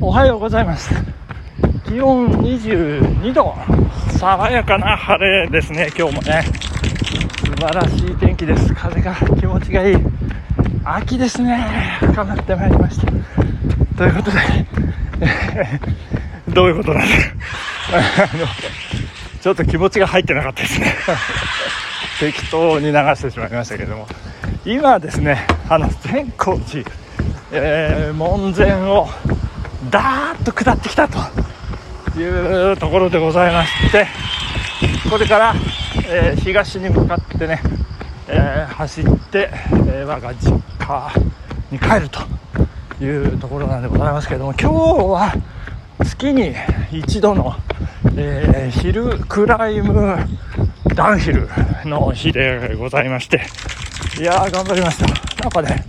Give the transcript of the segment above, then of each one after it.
おはようございます。気温22度。爽やかな晴れですね。今日もね。素晴らしい天気です。風が気持ちがいい。秋ですね。深まってまいりました。ということで。どういうことなんだ。ちょっと気持ちが入ってなかったですね。適当に流してしまいましたけども。今ですねあの善光寺、えー、門前をダーッと下ってきたというところでございましてこれから、えー、東に向かってね、えー、走って、え我が実家に帰るというところなんでございますけれども今日は月に一度の、え、ヒルクライムダンヒルの日でございましていやー頑張りました。なんかね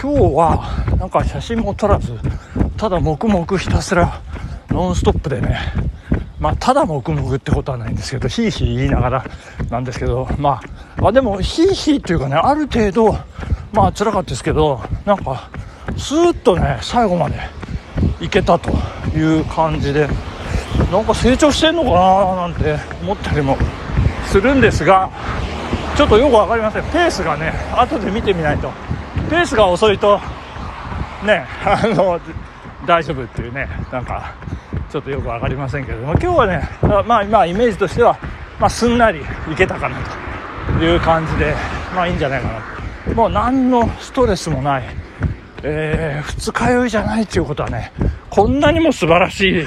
今日はなんか写真も撮らずただ黙々ひたすらノンストップでねまあ、ただ黙々ってことはないんですけど、ひいひい言いながらなんですけど、まあ、あでも、ひいひいっていうかね、ある程度、まあ、辛かったですけど、なんか、スーッとね、最後までいけたという感じで、なんか成長してんのかななんて思ったりもするんですが、ちょっとよく分かりません。ペースがね、後で見てみないと。ペースが遅いと、ね、あの、大丈夫っていうね、なんか、ちょっとよく分かりませんけれども、今日はね、まあ、まあ、イメージとしては、まあ、すんなりいけたかなという感じで、まあ、いいんじゃないかな。もう何のストレスもない、えー、二日酔いじゃないっていうことはね、こんなにも素晴らしい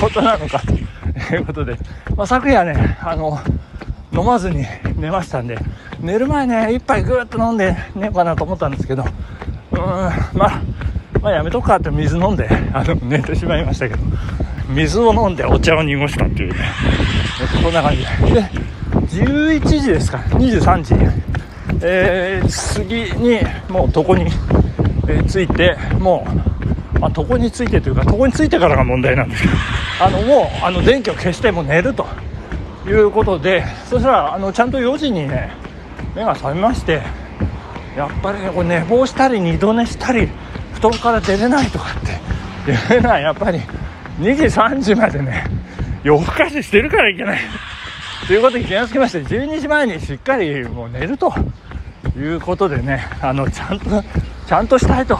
ことなのかということで、まあ、昨夜ね、あの、飲まずに寝ましたんで、寝る前ね、一杯ぐーっと飲んで寝ようかなと思ったんですけど、うーん、まあ、まあ、やめとくかって水飲んで、あの、寝てしまいましたけど、水を飲んでお茶を濁したっていうね、こんな感じで。で、11時ですか、23時、えー、次に、もう床に、えー、ついて、もう、まあ、床についてというか、床についてからが問題なんですけど、あの、もう、あの、電気を消してもう寝るということで、そしたら、あの、ちゃんと4時にね、目が覚めまして、やっぱりね、これ寝坊したり、二度寝したり、布団から出れないとかっていうのはやっぱり2時3時までね夜更かししてるからいけない。ということに気がつきまして12時前にしっかりもう寝るということでねあのちゃんとちゃんとしたいと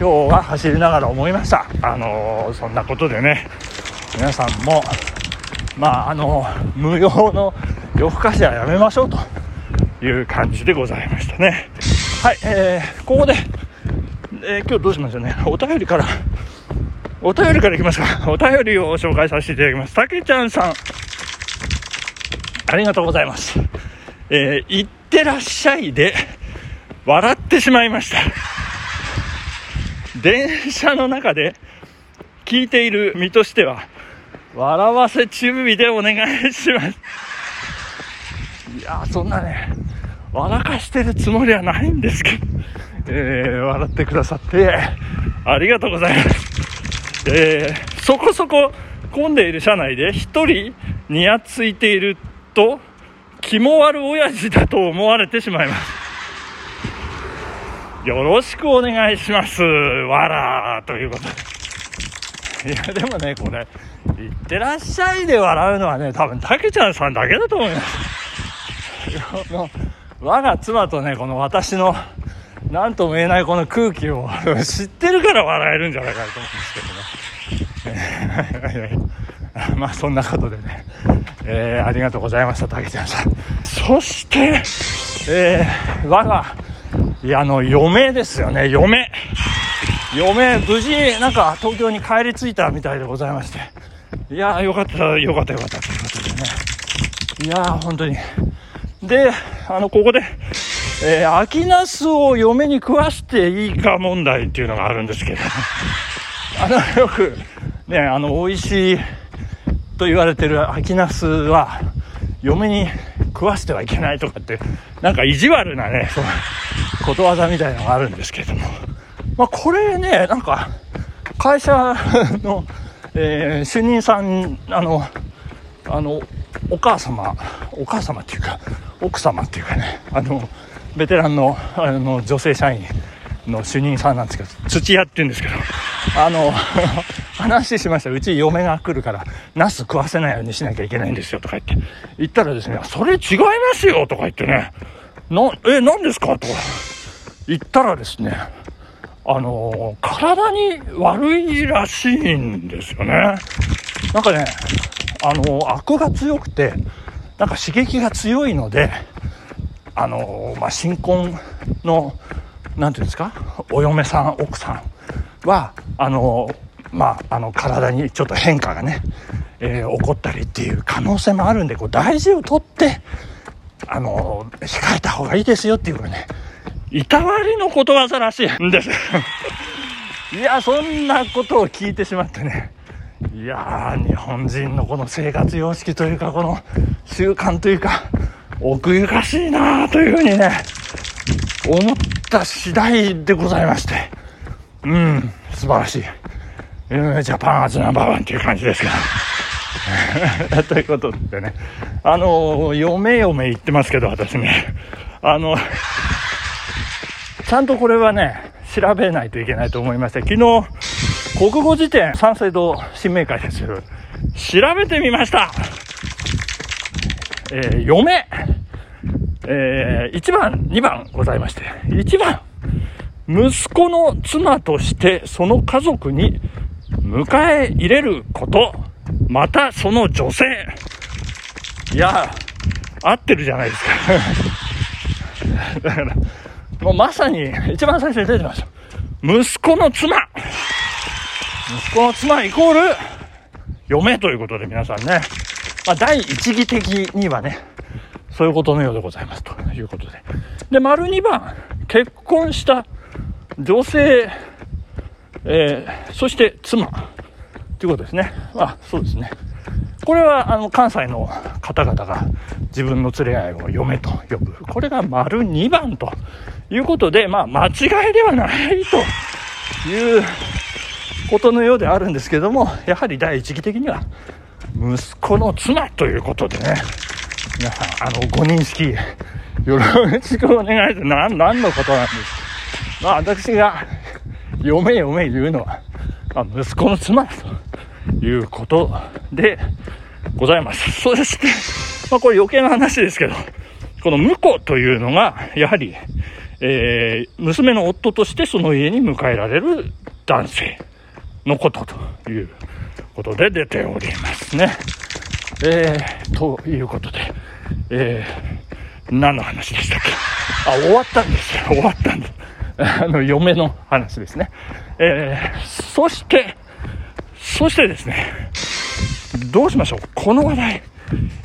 今日は走りながら思いました。あのそんなことでね皆さんもまああの無用の夜更かしはやめましょうという感じでございましたねはい、えー、ここでえー、今日どうしましょうね。お便りから、お便りからいきますか。お便りを紹介させていただきます。たけちゃんさん、ありがとうございます。えー、いってらっしゃいで、笑ってしまいました。電車の中で聞いている身としては、笑わせ注意でお願いします。いやそんなね、笑かしてるつもりはないんですけど。えー、笑ってくださってありがとうございます。えー、そこそこ混んでいる車内で1人にやついていると、気も悪親父だと思われてしまいます。よろしくお願いします。わらーということで。いや、でもね、これ、いってらっしゃいで笑うのはね、多分、たけちゃんさんだけだと思います。我が妻とね、この私の何とも言えないこの空気を知ってるから笑えるんじゃないかと思うんですけどね。まあそんなことでね、えー、ありがとうございました、竹ちゃんさん。そして、えー、我が、いや、あの、嫁ですよね、嫁。嫁、無事、なんか東京に帰り着いたみたいでございまして。いやー、よかった、よかった、よかった、ということでね。いやー、本当に。で、あの、ここで、えー、秋ナスを嫁に食わしていいか問題っていうのがあるんですけど、あの、よく、ね、あの、美味しいと言われてる秋ナスは、嫁に食わしてはいけないとかって、なんか意地悪なね、その、ことわざみたいなのがあるんですけれども、まあ、これね、なんか、会社の、えー、主任さん、あの、あの、お母様、お母様っていうか、奥様っていうかね、あの、ベテランのあの女性社員の主任さんなんですけど土屋って言うんですけどあの 話しました。うち嫁が来るからナス食わせないようにしなきゃいけないんですよとか言って。言ったらですねそれ違いますよとか言ってね。なえ何ですか？とか言ったらですねあの体に悪いらしいんですよね。なんかねあのアクが強くてなんか刺激が強いのであのまあ、新婚の何ていうんですかお嫁さん奥さんはあのまああの体にちょっと変化がね、えー、起こったりっていう可能性もあるんでこう大事をとってあの控えた方がいいですよっていうねいたわりのことわざらしいんです いやそんなことを聞いてしまってね。いやー日本人のこの生活様式というかこの習慣というか奥ゆかしいなというふうにね思った次第でございまして、うん、素晴らしい。ジャパンアズナンバーワンっていう感じですけど。ということでね、あの、嫁嫁言ってますけど、私ね、あの、ちゃんとこれはね、調べないといけないと思いまして、昨日、国語辞典三省堂新明会です、調べてみました。えー、嫁。えー、1番、2番ございまして、1番、息子の妻としてその家族に迎え入れること、またその女性。いや、合ってるじゃないですか。だから、もうまさに一番最初に出てました。息子の妻。息子の妻イコール嫁ということで皆さんね。まあ、第一義的にはね、そういうことのようでございますということで。で、丸2番、結婚した女性、えー、そして妻ということですね。あ、そうですね。これは、あの、関西の方々が自分の連れ合いを嫁と呼ぶ。これが丸2番ということで、まあ、間違いではないということのようであるんですけども、やはり第一義的には、息子の妻ということでね、皆さん、あの、ご認識、よろしくお願いします。何のことなんですまあ、私が、嫁嫁言うのは、まあ、息子の妻ということでございます。そして、まあ、これ余計な話ですけど、この婿というのが、やはり、えー、娘の夫としてその家に迎えられる男性のことということで出ておりますね。えー、ということで、えー、何の話でしたっけ？あ、終わったんですよ。終わったんです。あの、嫁の話ですね。えー、そして、そしてですね、どうしましょう？この話題、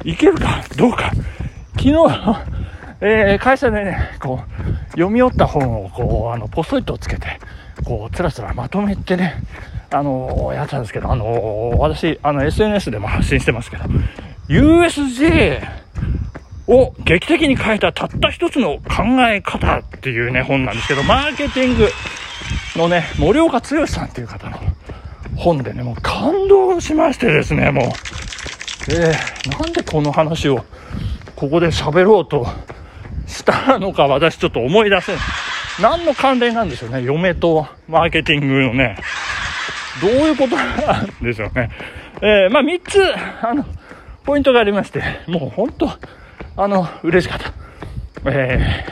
いけるかどうか。昨日、えー、会社でね、こう、読み終わった本を、こう、あの、ポストイットをつけて、こう、つらつらまとめてね、あのやったんですけど、あの私、あの、SNS でも発信してますけど、USJ を劇的に変えたたった一つの考え方っていうね、本なんですけど、マーケティングのね、森岡剛さんっていう方の本でね、もう感動しましてですね、もう、えー、なんでこの話をここで喋ろうとしたのか私ちょっと思い出せない。何の関連なんでしょうね、嫁とマーケティングのね、どういうことなんでしょうね。えー、まあ3つ、あの、ポイントがありまして、もう本当、あの、嬉しかった。え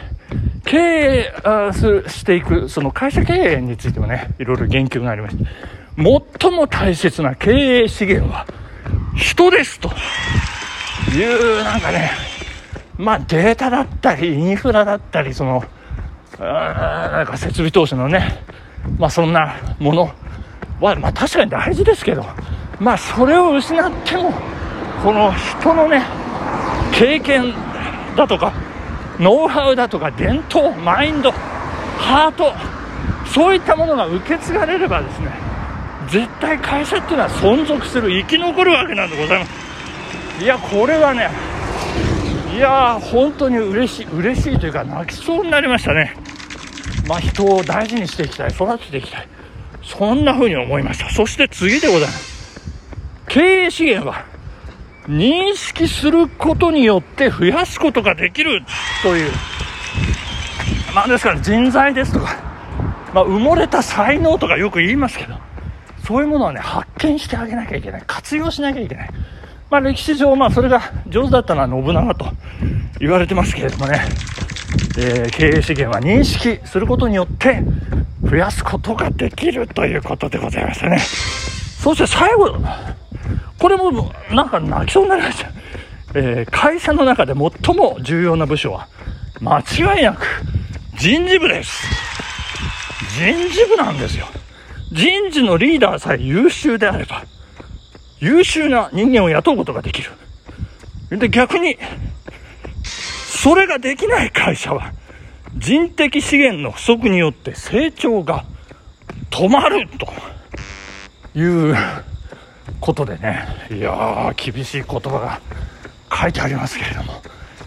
ー、経営すしていく、その会社経営についてもね、いろいろ言及がありまして、最も大切な経営資源は人ですと。いう、なんかね、まあデータだったり、インフラだったり、その、なんか設備投資のね、まあそんなものは、まあ確かに大事ですけど、まあそれを失っても、この人のね経験だとかノウハウだとか伝統マインドハートそういったものが受け継がれればですね絶対会社っていうのは存続する生き残るわけなんでございます。いやこれはねいや本当に嬉しい嬉しいというか泣きそうになりましたね。まあ人を大事にしていきたい育てていきたい。そんな風に思いました。そして次でございます。経営資源は認識することによって増やすことができるという。まですから人材ですとか、まあ、埋もれた才能とかよく言いますけど。そういうものはね発見してあげなきゃいけない。活用しなきゃいけない。まあ歴史上まあそれが上手だったのは信長と言われてますけれどもね、えー、経営資源は認識することによって増やすことができるということでございましたね。そして最後これもなんか泣きそうになりました、えー、会社の中で最も重要な部署は間違いなく人事部です。人事部なんですよ。人事のリーダーさえ優秀であれば優秀な人間を雇うことができる。で逆にそれができない会社は人的資源の不足によって成長が止まるということでね。いやー厳しい言葉が書いてありますけれども。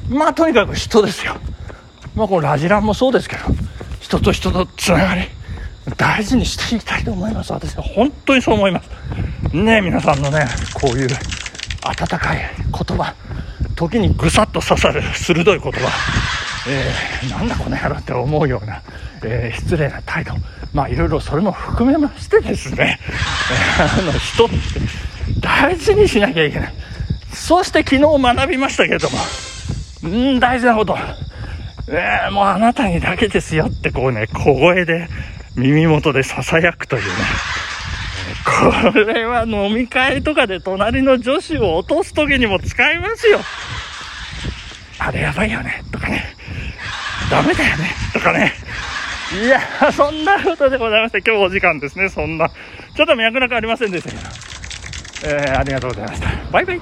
まあとにかく人ですよ。まあこのラジランもそうですけど人と人とつながり。大事にしていきたいと思います。私は本当にそう思います。ね皆さんのねこういう温かい言葉時にぐさっと刺さる鋭い言葉。えー、なんだこの野郎って思うような、えー、失礼な態度。まあいろいろそれも含めましてですね、えー、あの人って大事にしなきゃいけない。そして昨日学びましたけれども。うん大事なこと、えー、もうあなたにだけですよってこうね小声で耳元で囁くというねこれは飲み会とかで隣の女子を落とす時にも使いますよあれやばいよねとかねダメだよねとかね。いや、そんなことでございまして、今日お時間ですね、そんな。ちょっと脈絡ありませんでしたけど。えー、ありがとうございました。バイバイ。